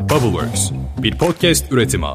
Bubbleworks, bir podcast üretimi.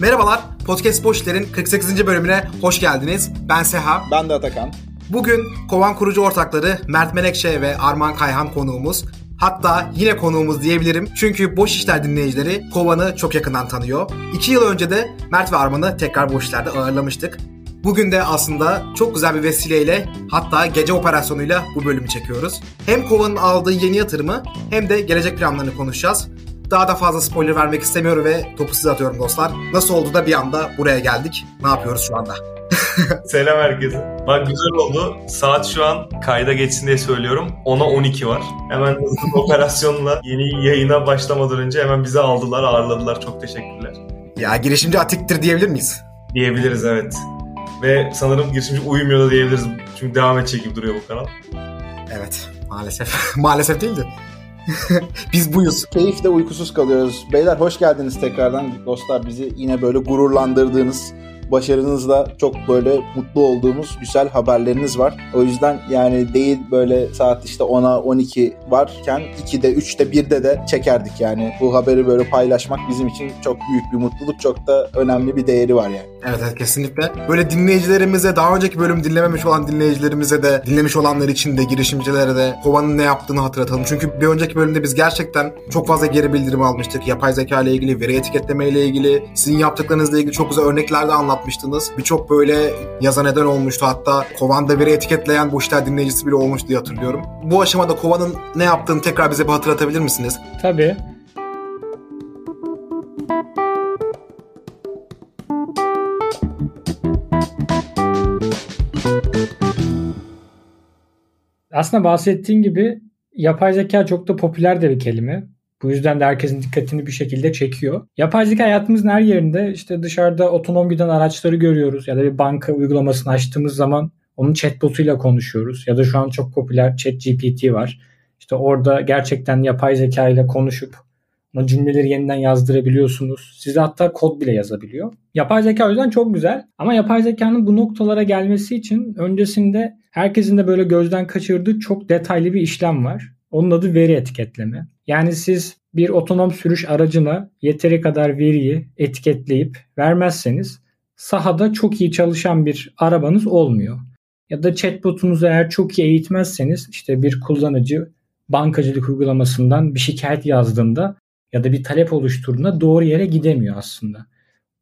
Merhabalar, Podcast Boşler'in 48. bölümüne hoş geldiniz. Ben Seha. Ben de Atakan. Bugün Kovan kurucu ortakları Mert Melekşe ve Arman Kayhan konuğumuz. Hatta yine konuğumuz diyebilirim. Çünkü Boş İşler dinleyicileri Kovan'ı çok yakından tanıyor. İki yıl önce de Mert ve Arman'ı tekrar Boş İşler'de ağırlamıştık. Bugün de aslında çok güzel bir vesileyle hatta gece operasyonuyla bu bölümü çekiyoruz. Hem Kovan'ın aldığı yeni yatırımı hem de gelecek planlarını konuşacağız. Daha da fazla spoiler vermek istemiyorum ve topu size atıyorum dostlar. Nasıl oldu da bir anda buraya geldik? Ne yapıyoruz şu anda? Selam herkese. Bak güzel oldu. Saat şu an kayda geçsin diye söylüyorum. 10'a 12 var. Hemen hızlı operasyonla yeni yayına başlamadan önce hemen bizi aldılar, ağırladılar. Çok teşekkürler. Ya girişimci atiktir diyebilir miyiz? Diyebiliriz evet. Ve sanırım girişimci uyumuyor da diyebiliriz. Çünkü devam edecek gibi duruyor bu kanal. Evet maalesef. maalesef değildi. Biz buyuz. Keyifle uykusuz kalıyoruz. Beyler hoş geldiniz tekrardan. Dostlar bizi yine böyle gururlandırdığınız, başarınızla çok böyle mutlu olduğumuz güzel haberleriniz var. O yüzden yani değil böyle saat işte 10'a 12 varken 2'de 3'te 1'de de çekerdik yani. Bu haberi böyle paylaşmak bizim için çok büyük bir mutluluk, çok da önemli bir değeri var yani. Evet, evet kesinlikle. Böyle dinleyicilerimize, daha önceki bölüm dinlememiş olan dinleyicilerimize de, dinlemiş olanlar için de, girişimcilere de Kovan'ın ne yaptığını hatırlatalım. Çünkü bir önceki bölümde biz gerçekten çok fazla geri bildirim almıştık. Yapay zeka ile ilgili, veri etiketleme ile ilgili, sizin yaptıklarınızla ilgili çok güzel örnekler de anlatmıştınız. Birçok böyle yaza neden olmuştu. Hatta Kovan'da veri etiketleyen bu işler dinleyicisi bile olmuş diye hatırlıyorum. Bu aşamada Kovan'ın ne yaptığını tekrar bize bir hatırlatabilir misiniz? Tabii. Aslında bahsettiğin gibi yapay zeka çok da popüler de bir kelime. Bu yüzden de herkesin dikkatini bir şekilde çekiyor. Yapay zeka hayatımızın her yerinde işte dışarıda otonom giden araçları görüyoruz ya da bir banka uygulamasını açtığımız zaman onun chatbotuyla konuşuyoruz. Ya da şu an çok popüler ChatGPT var. İşte orada gerçekten yapay zeka ile konuşup ona cümleleri yeniden yazdırabiliyorsunuz. Size hatta kod bile yazabiliyor. Yapay zeka o yüzden çok güzel. Ama yapay zekanın bu noktalara gelmesi için öncesinde herkesin de böyle gözden kaçırdığı çok detaylı bir işlem var. Onun adı veri etiketleme. Yani siz bir otonom sürüş aracına yeteri kadar veriyi etiketleyip vermezseniz sahada çok iyi çalışan bir arabanız olmuyor. Ya da chatbotunuzu eğer çok iyi eğitmezseniz işte bir kullanıcı bankacılık uygulamasından bir şikayet yazdığında ya da bir talep oluşturduğunda doğru yere gidemiyor aslında.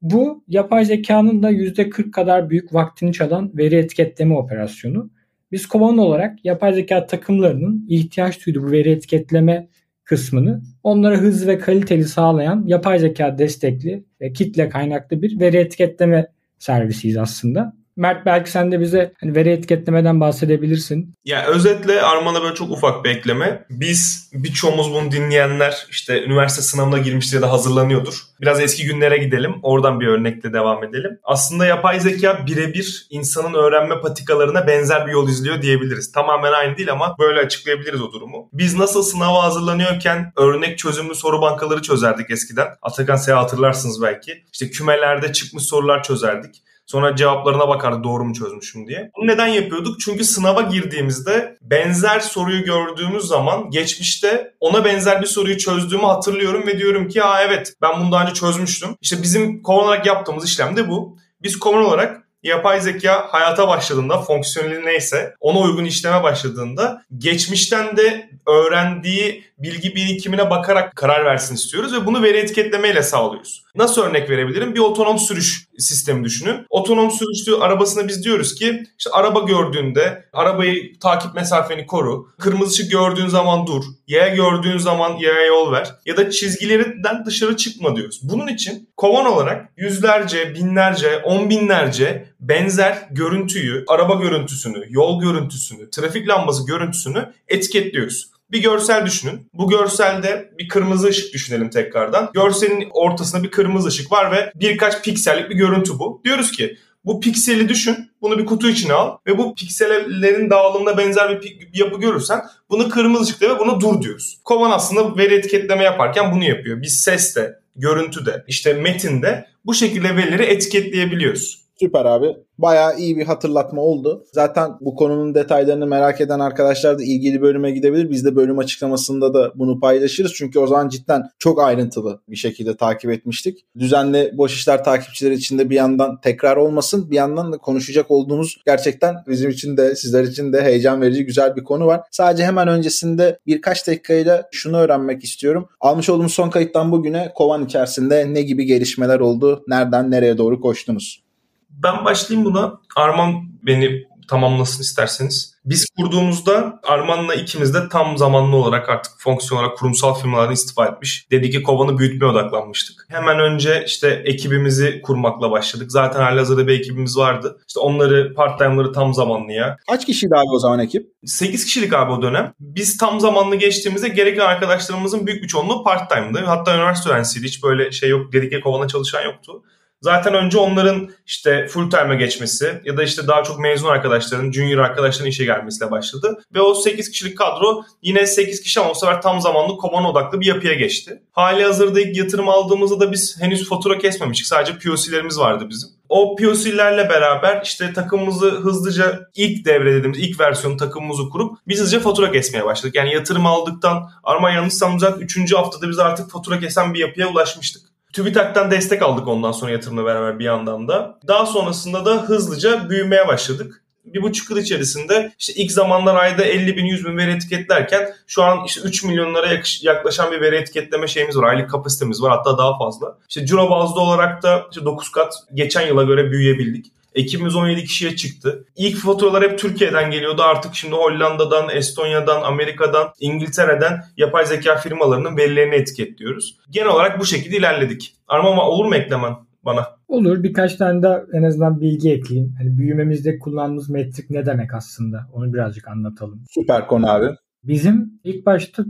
Bu yapay zekanın da %40 kadar büyük vaktini çalan veri etiketleme operasyonu. Biz Kovan olarak yapay zeka takımlarının ihtiyaç duyduğu bu veri etiketleme kısmını onlara hız ve kaliteli sağlayan yapay zeka destekli ve kitle kaynaklı bir veri etiketleme servisiyiz aslında. Mert belki sen de bize hani veri etiketlemeden bahsedebilirsin. Ya özetle Arman'a böyle çok ufak bir ekleme. Biz birçoğumuz bunu dinleyenler işte üniversite sınavına girmiştir ya da hazırlanıyordur. Biraz eski günlere gidelim. Oradan bir örnekle devam edelim. Aslında yapay zeka birebir insanın öğrenme patikalarına benzer bir yol izliyor diyebiliriz. Tamamen aynı değil ama böyle açıklayabiliriz o durumu. Biz nasıl sınava hazırlanıyorken örnek çözümlü soru bankaları çözerdik eskiden. Atakan Seha hatırlarsınız belki. İşte kümelerde çıkmış sorular çözerdik. Sonra cevaplarına bakardı doğru mu çözmüşüm diye. Bunu neden yapıyorduk? Çünkü sınava girdiğimizde benzer soruyu gördüğümüz zaman geçmişte ona benzer bir soruyu çözdüğümü hatırlıyorum ve diyorum ki ya evet ben bunu daha önce çözmüştüm. İşte bizim kovan olarak yaptığımız işlem de bu. Biz kovan olarak yapay zeka hayata başladığında, fonksiyoneli neyse ona uygun işleme başladığında geçmişten de öğrendiği bilgi birikimine bakarak karar versin istiyoruz ve bunu veri etiketlemeyle sağlıyoruz. Nasıl örnek verebilirim? Bir otonom sürüş sistemi düşünün. Otonom sürüşlü arabasına biz diyoruz ki işte araba gördüğünde arabayı takip mesafeni koru. Kırmızı ışık gördüğün zaman dur. Yaya gördüğün zaman yaya yol ver. Ya da çizgilerinden dışarı çıkma diyoruz. Bunun için kovan olarak yüzlerce, binlerce, on binlerce benzer görüntüyü, araba görüntüsünü, yol görüntüsünü, trafik lambası görüntüsünü etiketliyoruz. Bir görsel düşünün. Bu görselde bir kırmızı ışık düşünelim tekrardan. Görselin ortasında bir kırmızı ışık var ve birkaç piksellik bir görüntü bu. Diyoruz ki bu pikseli düşün, bunu bir kutu içine al ve bu piksellerin dağılımına benzer bir, yapı görürsen bunu kırmızı ışıkta ve buna dur diyoruz. Kovan aslında veri etiketleme yaparken bunu yapıyor. Biz seste, görüntüde, işte metinde bu şekilde verileri etiketleyebiliyoruz. Süper abi. Bayağı iyi bir hatırlatma oldu. Zaten bu konunun detaylarını merak eden arkadaşlar da ilgili bölüme gidebilir. Biz de bölüm açıklamasında da bunu paylaşırız. Çünkü o zaman cidden çok ayrıntılı bir şekilde takip etmiştik. Düzenli boş işler takipçileri için de bir yandan tekrar olmasın. Bir yandan da konuşacak olduğumuz gerçekten bizim için de sizler için de heyecan verici güzel bir konu var. Sadece hemen öncesinde birkaç dakikayla şunu öğrenmek istiyorum. Almış olduğumuz son kayıttan bugüne kovan içerisinde ne gibi gelişmeler oldu? Nereden nereye doğru koştunuz? Ben başlayayım buna. Arman beni tamamlasın isterseniz. Biz kurduğumuzda Arman'la ikimiz de tam zamanlı olarak artık fonksiyon olarak kurumsal firmalardan istifa etmiş. Dedi ki kovanı büyütmeye odaklanmıştık. Hemen önce işte ekibimizi kurmakla başladık. Zaten halihazırda bir ekibimiz vardı. İşte onları part-time'ları tam zamanlıya. Kaç kişiydi abi o zaman ekip? 8 kişilik abi o dönem. Biz tam zamanlı geçtiğimizde gereken arkadaşlarımızın büyük bir çoğunluğu part-time'dı. Hatta üniversite öğrencisiydi. Hiç böyle şey yok. Dedike kovana çalışan yoktu. Zaten önce onların işte full time'a geçmesi ya da işte daha çok mezun arkadaşların, junior arkadaşların işe gelmesiyle başladı. Ve o 8 kişilik kadro yine 8 kişi ama o sefer tam zamanlı Koban odaklı bir yapıya geçti. Hali hazırda ilk yatırım aldığımızda da biz henüz fatura kesmemiştik. Sadece POC'lerimiz vardı bizim. O POC'lerle beraber işte takımımızı hızlıca ilk devre dediğimiz ilk versiyon takımımızı kurup biz hızlıca fatura kesmeye başladık. Yani yatırım aldıktan Arman yanlışsam 3. haftada biz artık fatura kesen bir yapıya ulaşmıştık. TÜBİTAK'tan destek aldık ondan sonra yatırımla beraber bir yandan da. Daha sonrasında da hızlıca büyümeye başladık. Bir buçuk yıl içerisinde işte ilk zamanlar ayda 50 bin 100 bin veri etiketlerken şu an işte 3 milyonlara yaklaşan bir veri etiketleme şeyimiz var. Aylık kapasitemiz var hatta daha fazla. İşte ciro bazlı olarak da işte 9 kat geçen yıla göre büyüyebildik. Ekibimiz 17 kişiye çıktı. İlk faturalar hep Türkiye'den geliyordu. Artık şimdi Hollanda'dan, Estonya'dan, Amerika'dan, İngiltere'den yapay zeka firmalarının verilerini etiketliyoruz. Genel olarak bu şekilde ilerledik. Armama olur mu eklemen bana? Olur. Birkaç tane de en azından bilgi ekleyeyim. Hani büyümemizde kullandığımız metrik ne demek aslında? Onu birazcık anlatalım. Süper konu abi. Bizim ilk başta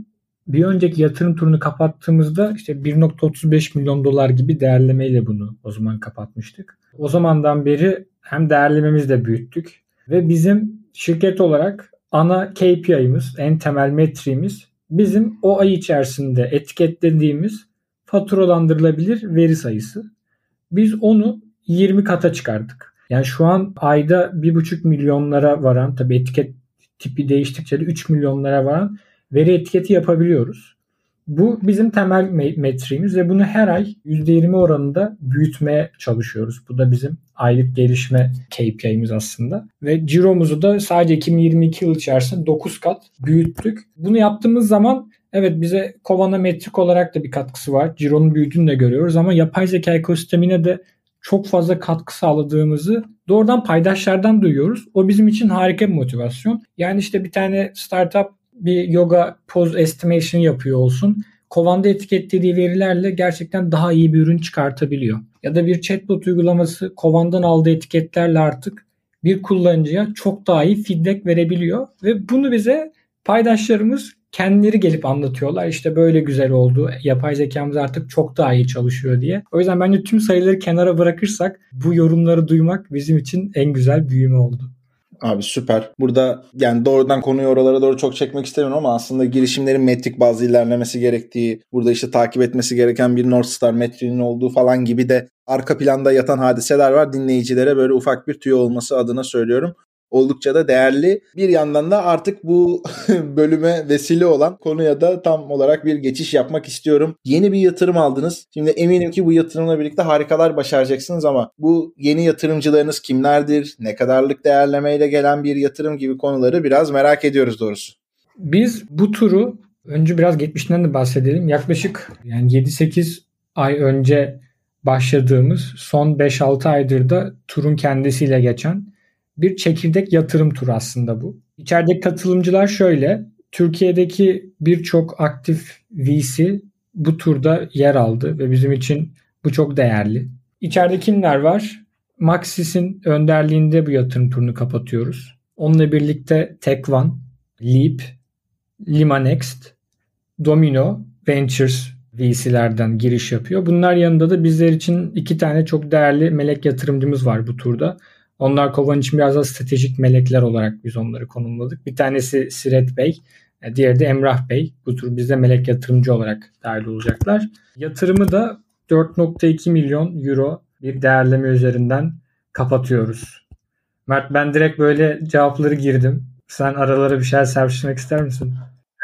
bir önceki yatırım turunu kapattığımızda işte 1.35 milyon dolar gibi değerlemeyle bunu o zaman kapatmıştık. O zamandan beri hem değerlememizi de büyüttük ve bizim şirket olarak ana KPI'miz, en temel metriğimiz bizim o ay içerisinde etiketlediğimiz faturalandırılabilir veri sayısı. Biz onu 20 kata çıkardık. Yani şu an ayda 1,5 milyonlara varan tabii etiket tipi değiştikçe de 3 milyonlara varan veri etiketi yapabiliyoruz. Bu bizim temel metriğimiz ve bunu her ay %20 oranında büyütmeye çalışıyoruz. Bu da bizim aylık gelişme KPI'miz aslında. Ve ciromuzu da sadece 2022 yıl içerisinde 9 kat büyüttük. Bunu yaptığımız zaman evet bize Kovana metrik olarak da bir katkısı var. Cironun büyüdüğünü de görüyoruz ama yapay zeka ekosistemine de çok fazla katkı sağladığımızı doğrudan paydaşlardan duyuyoruz. O bizim için harika bir motivasyon. Yani işte bir tane startup bir yoga pose estimation yapıyor olsun. Kovanda etiketlediği verilerle gerçekten daha iyi bir ürün çıkartabiliyor. Ya da bir chatbot uygulaması Kovan'dan aldığı etiketlerle artık bir kullanıcıya çok daha iyi feedback verebiliyor ve bunu bize paydaşlarımız kendileri gelip anlatıyorlar. İşte böyle güzel oldu. Yapay zekamız artık çok daha iyi çalışıyor diye. O yüzden bence tüm sayıları kenara bırakırsak bu yorumları duymak bizim için en güzel büyüme oldu. Abi süper. Burada yani doğrudan konuyu oralara doğru çok çekmek istemiyorum ama aslında girişimlerin metrik bazı ilerlemesi gerektiği, burada işte takip etmesi gereken bir North Star metriğinin olduğu falan gibi de arka planda yatan hadiseler var. Dinleyicilere böyle ufak bir tüyo olması adına söylüyorum oldukça da değerli. Bir yandan da artık bu bölüme vesile olan konuya da tam olarak bir geçiş yapmak istiyorum. Yeni bir yatırım aldınız. Şimdi eminim ki bu yatırımla birlikte harikalar başaracaksınız ama bu yeni yatırımcılarınız kimlerdir? Ne kadarlık değerlemeyle gelen bir yatırım gibi konuları biraz merak ediyoruz doğrusu. Biz bu turu önce biraz geçmişinden de bahsedelim. Yaklaşık yani 7-8 ay önce başladığımız son 5-6 aydır da turun kendisiyle geçen bir çekirdek yatırım turu aslında bu. İçerideki katılımcılar şöyle. Türkiye'deki birçok aktif VC bu turda yer aldı ve bizim için bu çok değerli. İçeride kimler var? Maxis'in önderliğinde bu yatırım turunu kapatıyoruz. Onunla birlikte Tech1, Leap, Lima Next, Domino Ventures VC'lerden giriş yapıyor. Bunlar yanında da bizler için iki tane çok değerli melek yatırımcımız var bu turda. Onlar Kovan için biraz da stratejik melekler olarak biz onları konumladık. Bir tanesi Siret Bey, e, diğeri de Emrah Bey. Bu tür bizde melek yatırımcı olarak dahil olacaklar. Yatırımı da 4.2 milyon euro bir değerleme üzerinden kapatıyoruz? Mert ben direkt böyle cevapları girdim. Sen aralara bir şeyler serpiştirmek ister misin?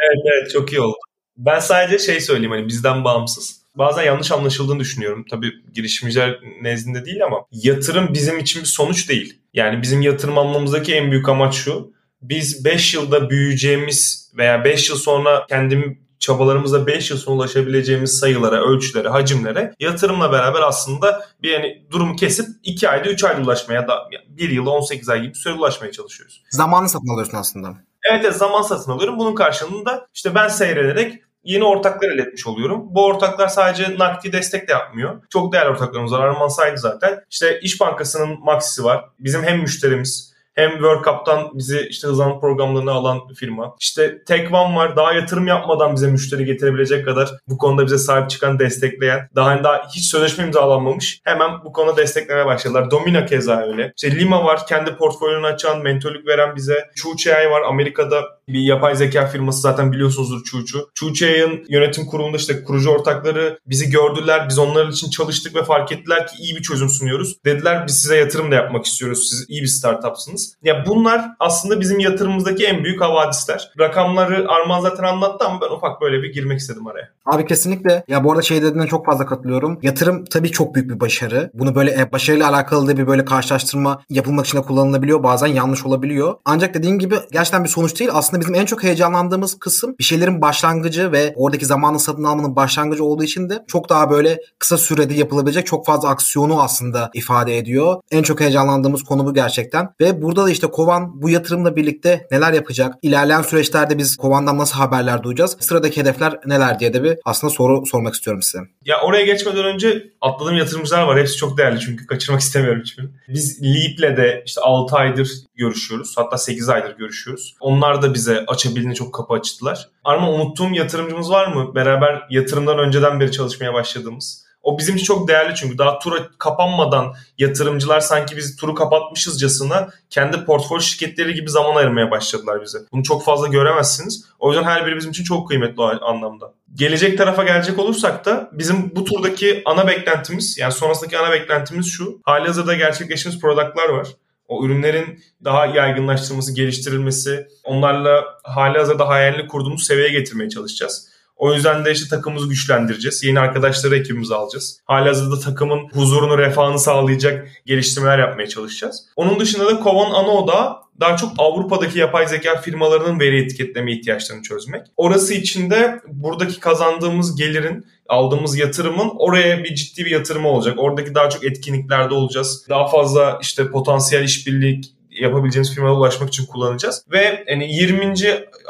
Evet evet çok iyi oldu. Ben sadece şey söyleyeyim hani bizden bağımsız. Bazen yanlış anlaşıldığını düşünüyorum. Tabii girişimciler nezdinde değil ama yatırım bizim için bir sonuç değil. Yani bizim yatırım almamızdaki en büyük amaç şu. Biz 5 yılda büyüyeceğimiz veya 5 yıl sonra kendim çabalarımızla 5 yıl sonra ulaşabileceğimiz sayılara, ölçülere, hacimlere yatırımla beraber aslında bir yani durumu kesip 2 ayda 3 ayda ulaşmaya da 1 yıl 18 ay gibi süre ulaşmaya çalışıyoruz. Zamanı satın alıyorsun aslında. Evet, evet zaman satın alıyorum. Bunun karşılığında işte ben seyrederek yeni ortaklar elde etmiş oluyorum. Bu ortaklar sadece nakdi destek de yapmıyor. Çok değerli ortaklarımız var. Arman sahibi zaten. İşte İş Bankası'nın Maxisi var. Bizim hem müşterimiz hem World Cup'tan bizi işte hızlan programlarına alan firma. İşte Tek One var. Daha yatırım yapmadan bize müşteri getirebilecek kadar bu konuda bize sahip çıkan, destekleyen. Daha daha hiç sözleşme imzalanmamış. Hemen bu konuda desteklemeye başladılar. Domina keza öyle. İşte Lima var. Kendi portföyünü açan, mentörlük veren bize. Chuchai var. Amerika'da bir yapay zeka firması zaten biliyorsunuzdur Chuchu. Chuchai'ın yönetim kurulunda işte kurucu ortakları bizi gördüler. Biz onlar için çalıştık ve fark ettiler ki iyi bir çözüm sunuyoruz. Dediler biz size yatırım da yapmak istiyoruz. Siz iyi bir startupsınız. Ya bunlar aslında bizim yatırımımızdaki en büyük havadisler. Rakamları Arman zaten anlattı ama ben ufak böyle bir girmek istedim araya. Abi kesinlikle. Ya bu arada şey dediğine çok fazla katılıyorum. Yatırım tabii çok büyük bir başarı. Bunu böyle e, başarıyla alakalı da bir böyle karşılaştırma yapılmak için de kullanılabiliyor. Bazen yanlış olabiliyor. Ancak dediğin gibi gerçekten bir sonuç değil. Aslında bizim en çok heyecanlandığımız kısım bir şeylerin başlangıcı ve oradaki zamanı satın almanın başlangıcı olduğu için de çok daha böyle kısa sürede yapılabilecek çok fazla aksiyonu aslında ifade ediyor. En çok heyecanlandığımız konu bu gerçekten. Ve burada da işte Kovan bu yatırımla birlikte neler yapacak? İlerleyen süreçlerde biz Kovan'dan nasıl haberler duyacağız? Sıradaki hedefler neler diye de bir aslında soru sormak istiyorum size. Ya oraya geçmeden önce atladığım yatırımcılar var. Hepsi çok değerli çünkü kaçırmak istemiyorum hiçbirini. Biz Leap'le de işte 6 aydır görüşüyoruz. Hatta 8 aydır görüşüyoruz. Onlar da bize açabildiğine çok kapı açtılar. Ama unuttuğum yatırımcımız var mı? Beraber yatırımdan önceden beri çalışmaya başladığımız. O bizim için çok değerli çünkü daha tura kapanmadan yatırımcılar sanki biz turu kapatmışızcasına kendi portföy şirketleri gibi zaman ayırmaya başladılar bize. Bunu çok fazla göremezsiniz. O yüzden her biri bizim için çok kıymetli o anlamda. Gelecek tarafa gelecek olursak da bizim bu turdaki ana beklentimiz yani sonrasındaki ana beklentimiz şu. Hali hazırda gerçekleştiğimiz productlar var. O ürünlerin daha yaygınlaştırılması, geliştirilmesi, onlarla hali hazırda hayalini kurduğumuz seviyeye getirmeye çalışacağız. O yüzden de işte takımımızı güçlendireceğiz. Yeni arkadaşları ekibimize alacağız. Halihazırda takımın huzurunu, refahını sağlayacak geliştirmeler yapmaya çalışacağız. Onun dışında da Kovan Ano'da daha çok Avrupa'daki yapay zeka firmalarının veri etiketleme ihtiyaçlarını çözmek. Orası için de buradaki kazandığımız gelirin aldığımız yatırımın oraya bir ciddi bir yatırım olacak. Oradaki daha çok etkinliklerde olacağız. Daha fazla işte potansiyel işbirlik yapabileceğimiz firmalara ulaşmak için kullanacağız. Ve yani 20.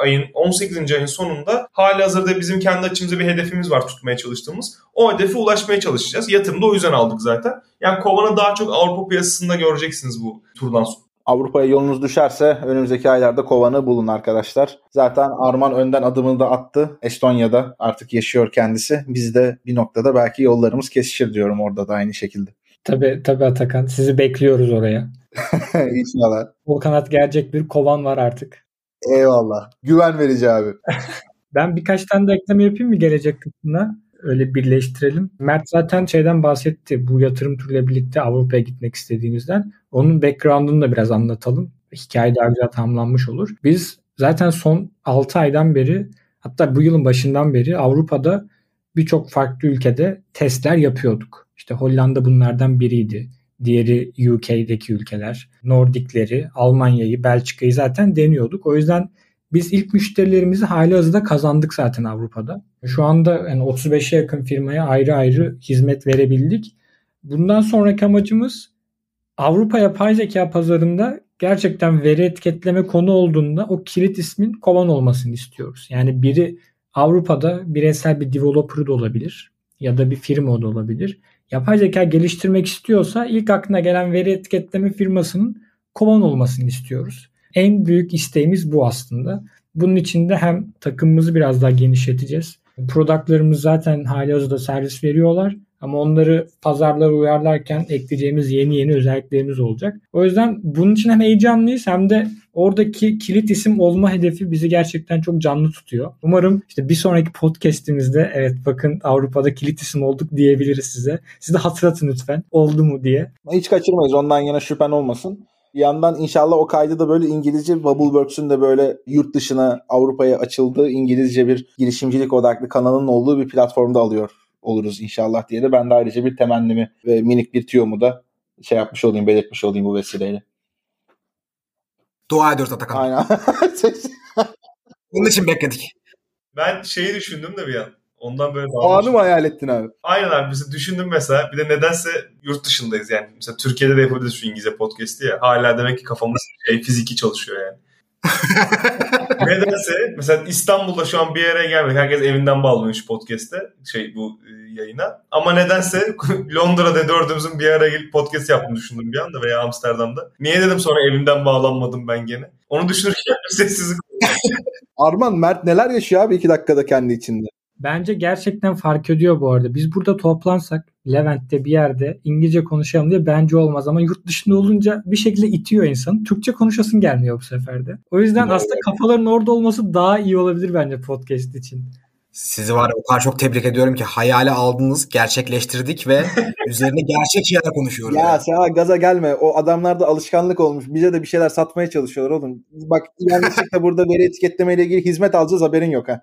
ayın 18. ayın sonunda hali hazırda bizim kendi açımızda bir hedefimiz var tutmaya çalıştığımız. O hedefe ulaşmaya çalışacağız. Yatırımı da o yüzden aldık zaten. Yani Kovan'ı daha çok Avrupa piyasasında göreceksiniz bu turdan sonra. Avrupa'ya yolunuz düşerse önümüzdeki aylarda kovanı bulun arkadaşlar. Zaten Arman önden adımını da attı. Estonya'da artık yaşıyor kendisi. Biz de bir noktada belki yollarımız kesişir diyorum orada da aynı şekilde. Tabii tabii Atakan. Sizi bekliyoruz oraya. İnşallah. O kanat gelecek bir kovan var artık. Eyvallah. Güven verici abi. ben birkaç tane de ekleme yapayım mı gelecek kısmına? Öyle birleştirelim. Mert zaten şeyden bahsetti. Bu yatırım türüyle birlikte Avrupa'ya gitmek istediğimizden. Onun background'unu da biraz anlatalım. Hikaye daha güzel tamamlanmış olur. Biz zaten son 6 aydan beri hatta bu yılın başından beri Avrupa'da birçok farklı ülkede testler yapıyorduk. İşte Hollanda bunlardan biriydi. Diğeri UK'deki ülkeler. Nordikleri, Almanya'yı, Belçika'yı zaten deniyorduk. O yüzden biz ilk müşterilerimizi hali hazırda kazandık zaten Avrupa'da. Şu anda yani 35'e yakın firmaya ayrı ayrı hizmet verebildik. Bundan sonraki amacımız Avrupa yapay zeka pazarında gerçekten veri etiketleme konu olduğunda o kilit ismin Kovan olmasını istiyoruz. Yani biri Avrupa'da bireysel bir developer da olabilir ya da bir firma da olabilir. Yapay zeka geliştirmek istiyorsa ilk aklına gelen veri etiketleme firmasının Kovan olmasını istiyoruz. En büyük isteğimiz bu aslında. Bunun için de hem takımımızı biraz daha genişleteceğiz. Productlarımız zaten hali hazırda servis veriyorlar. Ama onları pazarlara uyarlarken ekleyeceğimiz yeni yeni özelliklerimiz olacak. O yüzden bunun için hem heyecanlıyız hem de oradaki kilit isim olma hedefi bizi gerçekten çok canlı tutuyor. Umarım işte bir sonraki podcast'imizde evet bakın Avrupa'da kilit isim olduk diyebiliriz size. Siz de hatırlatın lütfen oldu mu diye. Hiç kaçırmayız ondan yana şüphen olmasın. Bir yandan inşallah o kaydı da böyle İngilizce Bubbleworks'ün de böyle yurt dışına Avrupa'ya açıldığı İngilizce bir girişimcilik odaklı kanalın olduğu bir platformda alıyor oluruz inşallah diye de ben de ayrıca bir temennimi ve minik bir tüyomu da şey yapmış olayım, belirtmiş olayım bu vesileyle. Dua ediyoruz Atakan. Aynen. Bunun için bekledik. Ben şeyi düşündüm de bir an. Ondan böyle o anı mı hayal ettin abi? Aynen abi. Mesela düşündüm mesela. Bir de nedense yurt dışındayız yani. Mesela Türkiye'de de yapabiliriz şu İngilizce podcast'i ya. Hala demek ki kafamız şey, fiziki çalışıyor yani. Nedense mesela İstanbul'da şu an bir yere gelmedik. Herkes evinden bağlanıyor podcast'te. Şey bu e, yayına. Ama nedense Londra'da dördümüzün bir araya gelip podcast yaptığını düşündüm bir anda veya Amsterdam'da. Niye dedim sonra evimden bağlanmadım ben gene. Onu düşünürken sessizlik Arman Mert neler yaşıyor abi iki dakikada kendi içinde? Bence gerçekten fark ediyor bu arada. Biz burada toplansak Levent'te bir yerde İngilizce konuşalım diye bence olmaz ama yurt dışında olunca bir şekilde itiyor insan. Türkçe konuşasın gelmiyor bu sefer de. O yüzden aslında kafaların orada olması daha iyi olabilir bence podcast için. Sizi var o kadar çok tebrik ediyorum ki hayali aldınız, gerçekleştirdik ve üzerine gerçek şeyler konuşuyoruz. Ya yani. sen gaza gelme. O adamlarda alışkanlık olmuş. Bize de bir şeyler satmaya çalışıyorlar oğlum. Bak yanlışlıkla burada veri etiketlemeyle ile ilgili hizmet alacağız haberin yok ha.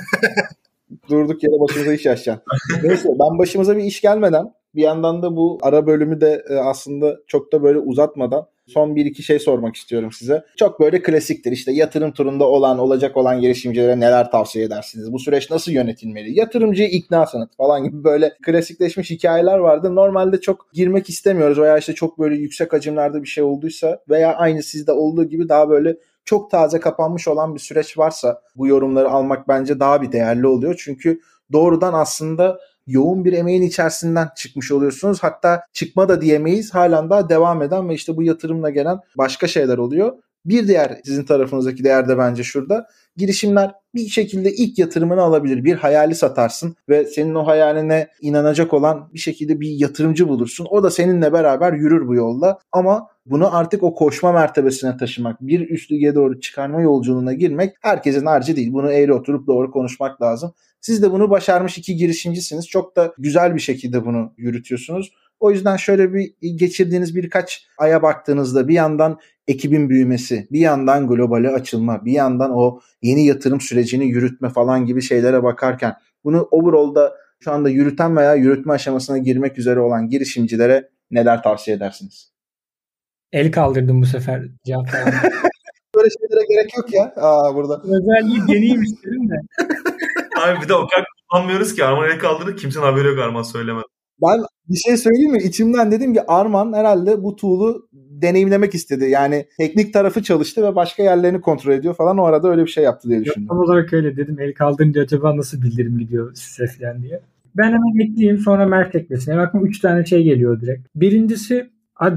Durduk yere başımıza iş açacaksın. Neyse ben başımıza bir iş gelmeden bir yandan da bu ara bölümü de e, aslında çok da böyle uzatmadan son bir iki şey sormak istiyorum size. Çok böyle klasiktir. İşte yatırım turunda olan, olacak olan girişimcilere neler tavsiye edersiniz? Bu süreç nasıl yönetilmeli? Yatırımcıya ikna sanat falan gibi böyle klasikleşmiş hikayeler vardı. Normalde çok girmek istemiyoruz veya işte çok böyle yüksek hacimlerde bir şey olduysa veya aynı sizde olduğu gibi daha böyle çok taze kapanmış olan bir süreç varsa bu yorumları almak bence daha bir değerli oluyor. Çünkü doğrudan aslında yoğun bir emeğin içerisinden çıkmış oluyorsunuz. Hatta çıkma da diyemeyiz. Halen daha devam eden ve işte bu yatırımla gelen başka şeyler oluyor. Bir diğer sizin tarafınızdaki değer de bence şurada. Girişimler bir şekilde ilk yatırımını alabilir. Bir hayali satarsın ve senin o hayaline inanacak olan bir şekilde bir yatırımcı bulursun. O da seninle beraber yürür bu yolda. Ama bunu artık o koşma mertebesine taşımak, bir üst lige doğru çıkarma yolculuğuna girmek herkesin harcı değil. Bunu eğri oturup doğru konuşmak lazım. Siz de bunu başarmış iki girişimcisiniz. Çok da güzel bir şekilde bunu yürütüyorsunuz. O yüzden şöyle bir geçirdiğiniz birkaç aya baktığınızda bir yandan ekibin büyümesi, bir yandan globale açılma, bir yandan o yeni yatırım sürecini yürütme falan gibi şeylere bakarken bunu overall'da şu anda yürüten veya yürütme aşamasına girmek üzere olan girişimcilere neler tavsiye edersiniz? El kaldırdım bu sefer cevap Böyle şeylere gerek yok ya Aa, burada. Özelliği deneyim istedim de. Abi bir de o kadar kullanmıyoruz ki Arman el kaldırdı kimsenin haberi yok Arman söylemedi. Ben bir şey söyleyeyim mi? İçimden dedim ki Arman herhalde bu tool'u deneyimlemek istedi. Yani teknik tarafı çalıştı ve başka yerlerini kontrol ediyor falan. O arada öyle bir şey yaptı diye düşündüm. Tam olarak öyle dedim. El kaldırınca acaba nasıl bildirim gidiyor size falan diye. Ben hemen ekleyeyim sonra Mert eklesin. Yani aklıma 3 tane şey geliyor direkt. Birincisi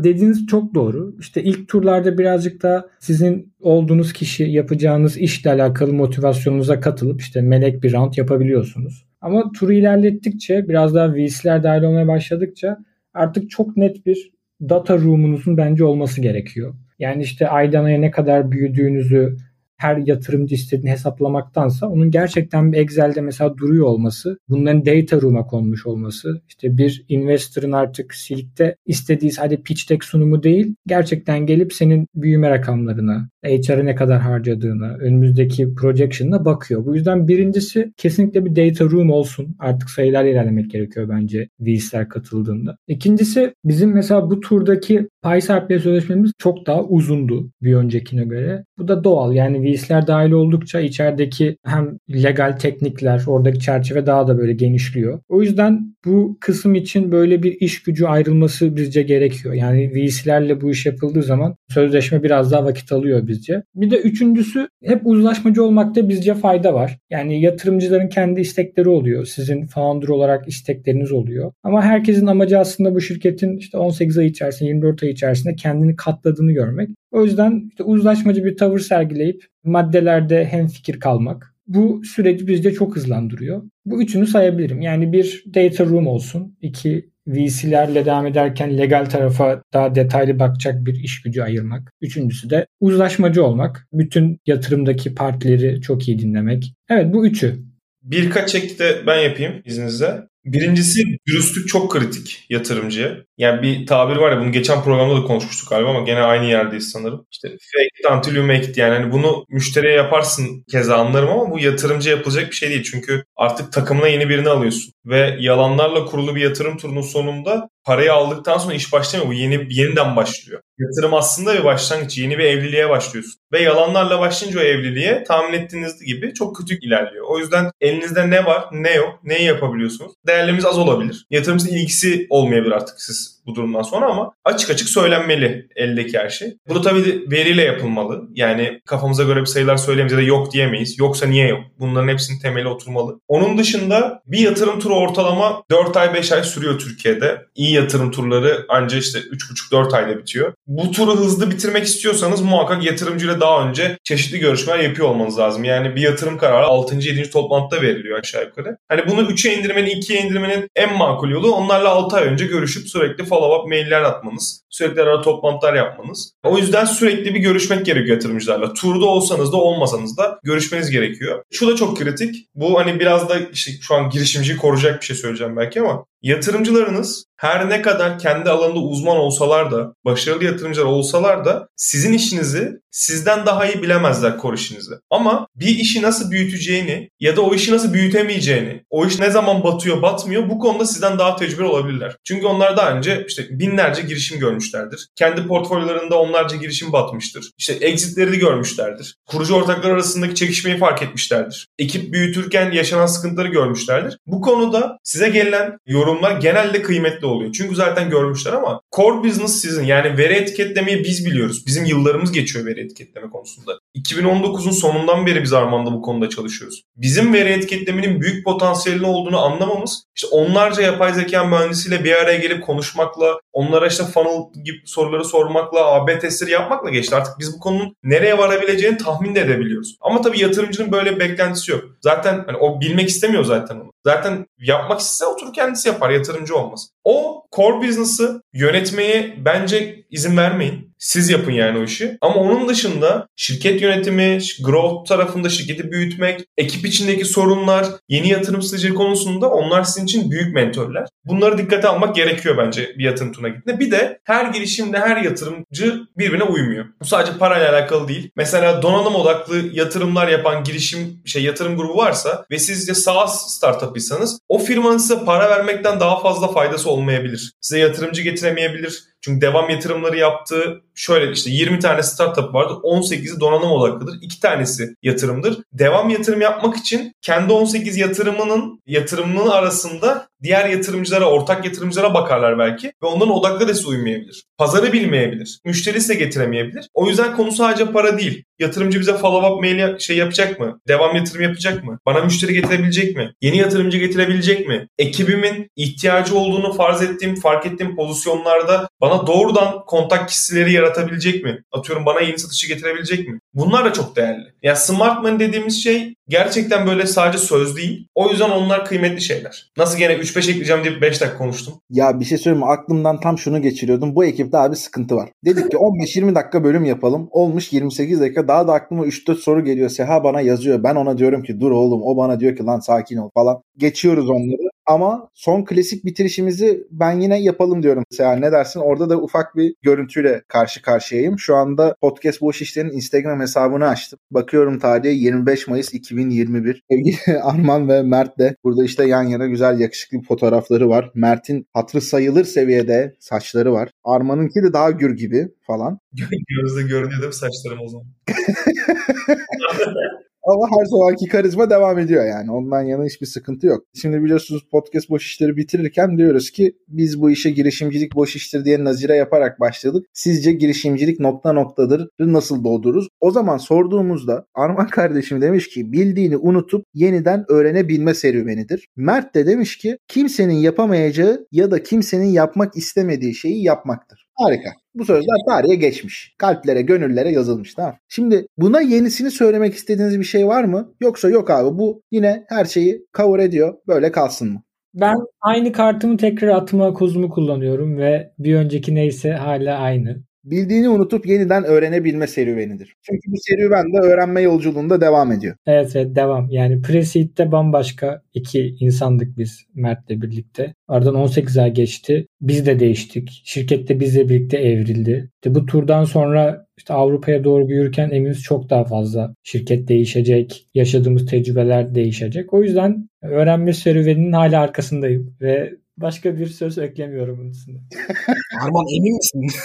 dediğiniz çok doğru. İşte ilk turlarda birazcık da sizin olduğunuz kişi yapacağınız işle alakalı motivasyonunuza katılıp işte melek bir round yapabiliyorsunuz. Ama turu ilerlettikçe biraz daha VC'ler dahil olmaya başladıkça artık çok net bir data room'unuzun bence olması gerekiyor. Yani işte aydan aya ne kadar büyüdüğünüzü her yatırımcı istediğini hesaplamaktansa onun gerçekten bir Excel'de mesela duruyor olması, bunların data room'a konmuş olması, işte bir investor'ın artık Silik'te istediği sadece pitch deck sunumu değil, gerçekten gelip senin büyüme rakamlarına, HR'a ne kadar harcadığına, önümüzdeki projection'ına bakıyor. Bu yüzden birincisi kesinlikle bir data room olsun. Artık sayılarla ilerlemek gerekiyor bence VC'ler katıldığında. İkincisi bizim mesela bu turdaki sahipliği sözleşmemiz çok daha uzundu bir öncekine göre. Bu da doğal. Yani VC'ler dahil oldukça içerideki hem legal teknikler, oradaki çerçeve daha da böyle genişliyor. O yüzden bu kısım için böyle bir iş gücü ayrılması bizce gerekiyor. Yani VC'lerle bu iş yapıldığı zaman sözleşme biraz daha vakit alıyor bizce. Bir de üçüncüsü hep uzlaşmacı olmakta bizce fayda var. Yani yatırımcıların kendi istekleri oluyor. Sizin founder olarak istekleriniz oluyor. Ama herkesin amacı aslında bu şirketin işte 18 ay içerisinde 24 ay içerisinde kendini katladığını görmek. O yüzden işte uzlaşmacı bir tavır sergileyip maddelerde hem fikir kalmak. Bu süreci bizce çok hızlandırıyor. Bu üçünü sayabilirim. Yani bir data room olsun. iki VC'lerle devam ederken legal tarafa daha detaylı bakacak bir iş gücü ayırmak. Üçüncüsü de uzlaşmacı olmak. Bütün yatırımdaki partileri çok iyi dinlemek. Evet bu üçü. Birkaç ek de ben yapayım izninizle. Birincisi dürüstlük çok kritik yatırımcıya. Yani bir tabir var ya bunu geçen programda da konuşmuştuk galiba ama gene aynı yerdeyiz sanırım. İşte fake it until you make it yani hani bunu müşteriye yaparsın keza anlarım ama bu yatırımcı yapılacak bir şey değil. Çünkü artık takımına yeni birini alıyorsun. Ve yalanlarla kurulu bir yatırım turunun sonunda parayı aldıktan sonra iş başlamıyor. Bu yeni yeniden başlıyor. Yatırım aslında bir başlangıç. Yeni bir evliliğe başlıyorsun. Ve yalanlarla başlayınca o evliliğe tahmin ettiğiniz gibi çok kötü ilerliyor. O yüzden elinizde ne var ne yok neyi yapabiliyorsunuz. Değerlerimiz az olabilir. Yatırımcının ilgisi olmayabilir artık siz bu durumdan sonra ama açık açık söylenmeli eldeki her şey. Bu da tabii veriyle yapılmalı. Yani kafamıza göre bir sayılar söyleyemeyiz ya da yok diyemeyiz. Yoksa niye yok? Bunların hepsinin temeli oturmalı. Onun dışında bir yatırım turu ortalama 4 ay 5 ay sürüyor Türkiye'de. İyi yatırım turları ancak işte 3,5-4 ayda bitiyor. Bu turu hızlı bitirmek istiyorsanız muhakkak yatırımcıyla daha önce çeşitli görüşmeler yapıyor olmanız lazım. Yani bir yatırım kararı 6. 7. toplantıda veriliyor aşağı yukarı. Hani bunu 3'e indirmenin 2'ye indirmenin en makul yolu onlarla 6 ay önce görüşüp sürekli follow-up mailler atmanız. Sürekli arada toplantılar yapmanız. O yüzden sürekli bir görüşmek gerekiyor yatırımcılarla. Turda olsanız da olmasanız da görüşmeniz gerekiyor. Şu da çok kritik. Bu hani biraz da işte şu an girişimciyi koruyacak bir şey söyleyeceğim belki ama yatırımcılarınız her ne kadar kendi alanında uzman olsalar da, başarılı yatırımcılar olsalar da sizin işinizi sizden daha iyi bilemezler core işinizi. Ama bir işi nasıl büyüteceğini ya da o işi nasıl büyütemeyeceğini, o iş ne zaman batıyor, batmıyor bu konuda sizden daha tecrübeli olabilirler. Çünkü onlar daha önce işte binlerce girişim görmüşlerdir. Kendi portfolyolarında onlarca girişim batmıştır. İşte exitleri de görmüşlerdir. Kurucu ortaklar arasındaki çekişmeyi fark etmişlerdir. Ekip büyütürken yaşanan sıkıntıları görmüşlerdir. Bu konuda size gelen yorumlar genelde kıymetli oluyor. Çünkü zaten görmüşler ama core business sizin. Yani veri etiketlemeyi biz biliyoruz. Bizim yıllarımız geçiyor veri etiketleme konusunda. 2019'un sonundan beri biz Arman'da bu konuda çalışıyoruz. Bizim veri etiketlemenin büyük potansiyelli olduğunu anlamamız işte onlarca yapay zeka mühendisiyle bir araya gelip konuşmakla, onlara işte funnel gibi soruları sormakla, AB testleri yapmakla geçti. Artık biz bu konunun nereye varabileceğini tahmin de edebiliyoruz. Ama tabii yatırımcının böyle bir beklentisi yok. Zaten hani o bilmek istemiyor zaten onu. Zaten yapmak istese oturur kendisi yapar, yatırımcı olmaz. O core business'ı yönetmeye bence izin vermeyin. Siz yapın yani o işi. Ama onun dışında şirket yönetimi, growth tarafında şirketi büyütmek, ekip içindeki sorunlar, yeni yatırım strateji konusunda onlar sizin için büyük mentorlar. Bunları dikkate almak gerekiyor bence bir yatırım turuna gittiğinde. Bir de her girişimde her yatırımcı birbirine uymuyor. Bu sadece parayla alakalı değil. Mesela donanım odaklı yatırımlar yapan girişim şey yatırım grubu varsa ve siz de SaaS startup'ıysanız o firmanın size para vermekten daha fazla faydası olmayabilir. Size yatırımcı getiremeyebilir. Çünkü devam yatırımları yaptığı şöyle işte 20 tane startup vardı. 18'i donanım odaklıdır. 2 tanesi yatırımdır. Devam yatırım yapmak için kendi 18 yatırımının yatırımının arasında diğer yatırımcılara, ortak yatırımcılara bakarlar belki ve onların odak adresi uymayabilir. Pazarı bilmeyebilir. Müşteri ise getiremeyebilir. O yüzden konu sadece para değil. Yatırımcı bize follow up mail şey yapacak mı? Devam yatırım yapacak mı? Bana müşteri getirebilecek mi? Yeni yatırımcı getirebilecek mi? Ekibimin ihtiyacı olduğunu farz ettiğim, fark ettiğim pozisyonlarda bana doğrudan kontak kişileri yaratabilecek mi? Atıyorum bana yeni satışı getirebilecek mi? Bunlar da çok değerli. Ya yani smart money dediğimiz şey gerçekten böyle sadece söz değil. O yüzden onlar kıymetli şeyler. Nasıl gene 3-5 ekleyeceğim diye 5 dakika konuştum. Ya bir şey söyleyeyim mi? Aklımdan tam şunu geçiriyordum. Bu ekipte abi sıkıntı var. Dedik ki 15-20 dakika bölüm yapalım. Olmuş 28 dakika. Daha da aklıma 3-4 soru geliyor. Seha bana yazıyor. Ben ona diyorum ki dur oğlum. O bana diyor ki lan sakin ol falan. Geçiyoruz onları. Ama son klasik bitirişimizi ben yine yapalım diyorum. Seha ne dersin? Orada da ufak bir görüntüyle karşı karşıyayım. Şu anda Podcast Boş İşler'in Instagram hesabını açtım. Bakıyorum tarihe 25 Mayıs 2021. Sevgili Arman ve Mert de burada işte yan yana güzel yakışıklı fotoğrafları var. Mert'in hatırı sayılır seviyede saçları var. Arman'ınki de daha gür gibi falan. Gözde görünüyor değil mi saçlarım o zaman? Ama her zamanki karizma devam ediyor yani. Ondan yana hiçbir sıkıntı yok. Şimdi biliyorsunuz podcast boş işleri bitirirken diyoruz ki biz bu işe girişimcilik boş iştir diye nazire yaparak başladık. Sizce girişimcilik nokta noktadır nasıl doğdururuz? O zaman sorduğumuzda Arman kardeşim demiş ki bildiğini unutup yeniden öğrenebilme serüvenidir. Mert de demiş ki kimsenin yapamayacağı ya da kimsenin yapmak istemediği şeyi yapmaktır. Harika. Bu sözler tarihe geçmiş. Kalplere, gönüllere yazılmış. Tamam. Şimdi buna yenisini söylemek istediğiniz bir şey var mı? Yoksa yok abi bu yine her şeyi cover ediyor. Böyle kalsın mı? Ben aynı kartımı tekrar atma kozumu kullanıyorum ve bir önceki neyse hala aynı. Bildiğini unutup yeniden öğrenebilme serüvenidir. Çünkü bu serüven de öğrenme yolculuğunda devam ediyor. Evet evet devam. Yani Preseed'de bambaşka iki insandık biz Mert'le birlikte. Aradan 18 ay geçti. Biz de değiştik. Şirket de bizle birlikte evrildi. İşte bu turdan sonra işte Avrupa'ya doğru yürürken eminiz çok daha fazla. Şirket değişecek, yaşadığımız tecrübeler değişecek. O yüzden öğrenme serüveninin hala arkasındayım ve başka bir söz eklemiyorum bunun üstüne. Arman emin misin?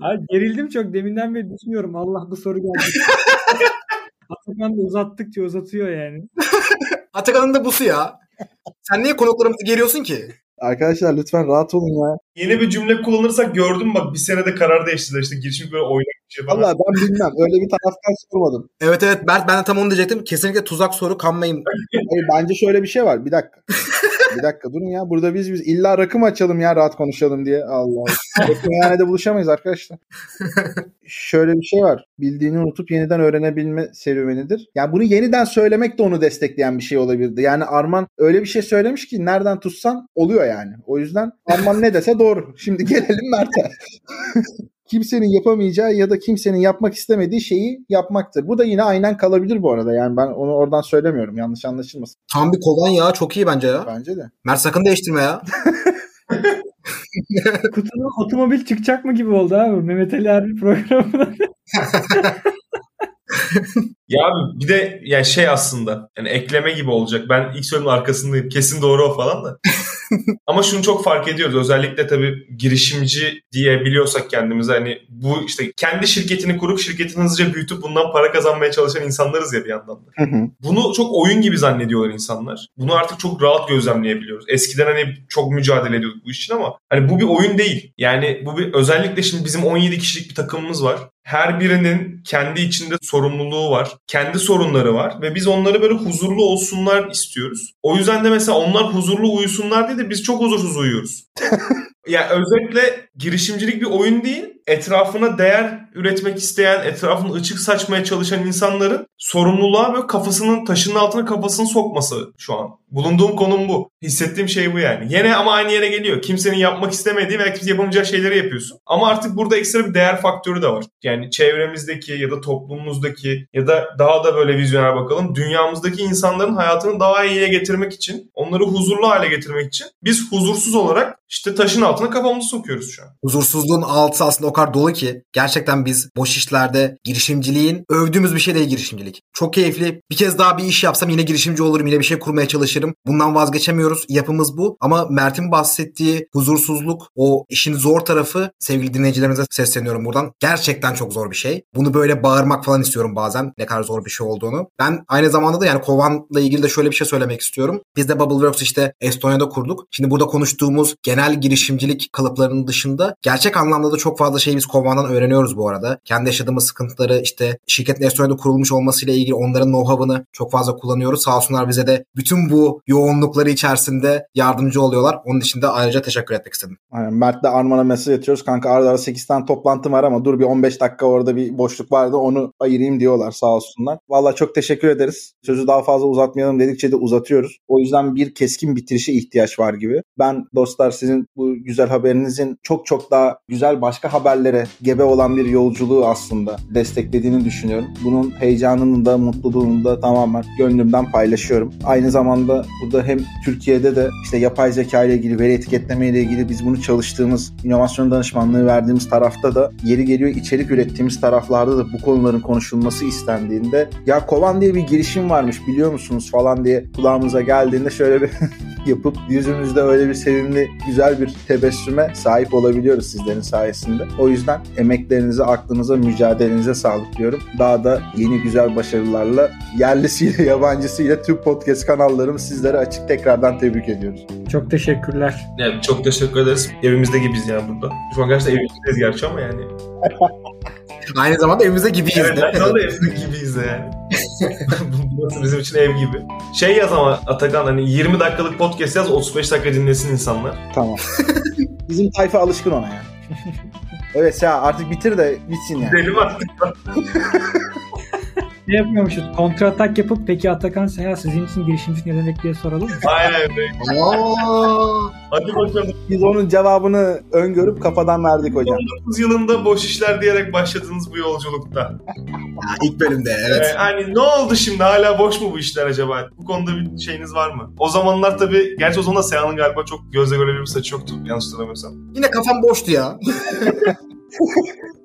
Abi gerildim çok. Deminden beri düşünüyorum. Allah bu soru geldi. Atakan da uzattıkça uzatıyor yani. Atakan'ın da busu ya. Sen niye konuklarımızı geriyorsun ki? Arkadaşlar lütfen rahat olun ya. Yeni bir cümle kullanırsak gördüm bak bir senede karar değiştirdiler işte girişim böyle oynak bir şey falan. Valla ben bilmem. Öyle bir taraftan sormadım. Evet evet Mert ben de tam onu diyecektim. Kesinlikle tuzak soru kanmayın. Hayır, bence şöyle bir şey var. Bir dakika. Bir dakika durun ya. Burada biz biz illa rakım açalım ya rahat konuşalım diye. Allah Allah. Meyhanede buluşamayız arkadaşlar. şöyle bir şey var. Bildiğini unutup yeniden öğrenebilme serüvenidir. Yani bunu yeniden söylemek de onu destekleyen bir şey olabilirdi. Yani Arman öyle bir şey söylemiş ki nereden tutsan oluyor yani. O yüzden Arman ne dese doğru. Şimdi gelelim Mert'e. Kimsenin yapamayacağı ya da kimsenin yapmak istemediği şeyi yapmaktır. Bu da yine aynen kalabilir bu arada. Yani ben onu oradan söylemiyorum. Yanlış anlaşılmasın. Tam bir kovan ya. Çok iyi bence ya. Bence de. Mert sakın değiştirme ya. Kutunun otomobil çıkacak mı gibi oldu abi Mehmet Ali abi programında. Ya abi bir de yani şey aslında yani ekleme gibi olacak. Ben ilk söylemin arkasındayım. Kesin doğru o falan da. Ama şunu çok fark ediyoruz. Özellikle tabii girişimci diyebiliyorsak kendimize hani bu işte kendi şirketini kurup şirketini hızlıca büyütüp bundan para kazanmaya çalışan insanlarız ya bir yandan da. Hı hı. Bunu çok oyun gibi zannediyorlar insanlar. Bunu artık çok rahat gözlemleyebiliyoruz. Eskiden hani çok mücadele ediyorduk bu için ama hani bu bir oyun değil. Yani bu bir özellikle şimdi bizim 17 kişilik bir takımımız var. Her birinin kendi içinde sorumluluğu var. Kendi sorunları var ve biz onları böyle huzurlu olsunlar istiyoruz. O yüzden de mesela onlar huzurlu uyusunlar diye de biz çok huzursuz uyuyoruz. ya özetle girişimcilik bir oyun değil. Etrafına değer üretmek isteyen, etrafını ışık saçmaya çalışan insanların sorumluluğa ve kafasının taşının altına kafasını sokması şu an. Bulunduğum konum bu. Hissettiğim şey bu yani. Yine ama aynı yere geliyor. Kimsenin yapmak istemediği ve kimse yapamayacağı şeyleri yapıyorsun. Ama artık burada ekstra bir değer faktörü de var. Yani çevremizdeki ya da toplumumuzdaki ya da daha da böyle vizyoner bakalım. Dünyamızdaki insanların hayatını daha iyiye getirmek için, onları huzurlu hale getirmek için biz huzursuz olarak işte taşın altına kafamızı sokuyoruz şu an. Huzursuzluğun altı aslında o kadar dolu ki gerçekten biz boş işlerde girişimciliğin övdüğümüz bir şey değil girişimcilik. Çok keyifli. Bir kez daha bir iş yapsam yine girişimci olurum. Yine bir şey kurmaya çalışırım. Bundan vazgeçemiyoruz. Yapımız bu. Ama Mert'in bahsettiği huzursuzluk, o işin zor tarafı sevgili dinleyicilerimize sesleniyorum buradan. Gerçekten çok zor bir şey. Bunu böyle bağırmak falan istiyorum bazen. Ne kadar zor bir şey olduğunu. Ben aynı zamanda da yani Kovan'la ilgili de şöyle bir şey söylemek istiyorum. Biz de Bubbleworks işte Estonya'da kurduk. Şimdi burada konuştuğumuz genel girişimcilik kalıplarının dışında gerçek anlamda da çok fazla şey biz Kovan'dan öğreniyoruz bu arada. Kendi yaşadığımız sıkıntıları işte şirketin Estonya'da kurulmuş olmasıyla ilgili onların know-how'ını çok fazla kullanıyoruz. Sağ olsunlar bize de bütün bu yoğunlukları içerisinde yardımcı oluyorlar. Onun için de ayrıca teşekkür etmek istedim. Aynen. Mert'le Arman'a mesaj atıyoruz. Kanka arada arada 8 tane toplantım var ama dur bir 15 dakika orada bir boşluk vardı onu ayırayım diyorlar sağ olsunlar. Valla çok teşekkür ederiz. Sözü daha fazla uzatmayalım dedikçe de uzatıyoruz. O yüzden bir keskin bitirişe ihtiyaç var gibi. Ben dostlar sizin bu güzel haberinizin çok çok daha güzel başka haberlere gebe olan bir yolculuğu aslında desteklediğini düşünüyorum. Bunun heyecanını da mutluluğunu da tamamen gönlümden paylaşıyorum. Aynı zamanda burada hem Türkiye'de de işte yapay zeka ile ilgili veri etiketleme ile ilgili biz bunu çalıştığımız inovasyon danışmanlığı verdiğimiz tarafta da yeri geliyor içerik ürettiğimiz taraflarda da bu konuların konuşulması istendiğinde ya Kovan diye bir girişim varmış biliyor musunuz falan diye kulağımıza geldiğinde şöyle bir yapıp yüzümüzde öyle bir sevimli güzel bir tebessüme sahip olabiliyoruz sizlerin sayesinde. O yüzden emeklerinize, aklınıza, mücadelenize sağlık diyorum. Daha da yeni güzel başarılarla yerlisiyle yabancısıyla tüm podcast kanallarım sizlere açık tekrardan tebrik ediyoruz. Çok teşekkürler. Yani çok teşekkür ederiz. Evimizde gibiyiz yani burada. Şu an gerçekten evimizdeyiz gerçi ama yani. Aynı zamanda evimize gibiyiz Evet, de. ben de evimizde gibiyiz de yani. Burası bizim için ev gibi. Şey yaz ama Atakan hani 20 dakikalık podcast yaz 35 dakika dinlesin insanlar. Tamam. Bizim tayfa alışkın ona ya. Evet ya artık bitir de bitsin yani. Gidelim artık. Ne yapıyormuşuz? Kontra atak yapıp peki Atakan Seha sizin için girişimci ne demek diye soralım mı? Aynen. Aa, Hadi bakalım. Biz onun cevabını öngörüp kafadan verdik hocam. 19 yılında boş işler diyerek başladınız bu yolculukta. ya ilk bölümde evet. Ee, hani ne oldu şimdi? Hala boş mu bu işler acaba? Bu konuda bir şeyiniz var mı? O zamanlar tabii, gerçi o zaman Seyhan'ın galiba çok gözle görülür bir saçı yoktu yanlış hatırlamıyorsam. Yine kafam boştu ya.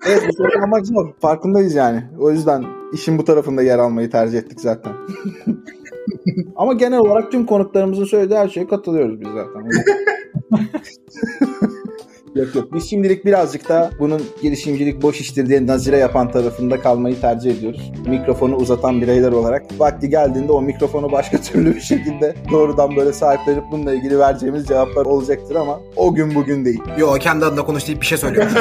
Evet bu soru almak zor. Farkındayız yani. O yüzden işin bu tarafında yer almayı tercih ettik zaten. Ama genel olarak tüm konuklarımızın söylediği her şeye katılıyoruz biz zaten. yok yok. Biz şimdilik birazcık da bunun girişimcilik boş iştir diye nazire yapan tarafında kalmayı tercih ediyoruz. Mikrofonu uzatan bireyler olarak. Vakti geldiğinde o mikrofonu başka türlü bir şekilde doğrudan böyle sahiplenip bununla ilgili vereceğimiz cevaplar olacaktır ama o gün bugün değil. Yo kendi adına konuş deyip bir şey söylüyor.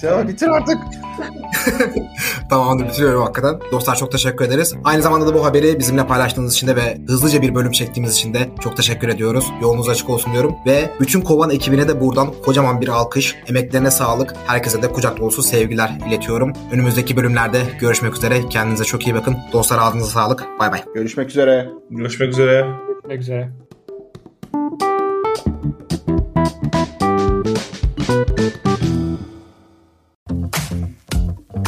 Selam bitir artık. Tamamdır bitiriyorum hakikaten. Dostlar çok teşekkür ederiz. Aynı zamanda da bu haberi bizimle paylaştığınız için de ve hızlıca bir bölüm çektiğimiz için de çok teşekkür ediyoruz. Yolunuz açık olsun diyorum. Ve bütün Kovan ekibine de buradan kocaman bir alkış, emeklerine sağlık, herkese de kucak dolusu sevgiler iletiyorum. Önümüzdeki bölümlerde görüşmek üzere. Kendinize çok iyi bakın. Dostlar ağzınıza sağlık. Bay bay. Görüşmek üzere. Görüşmek üzere. Görüşmek üzere.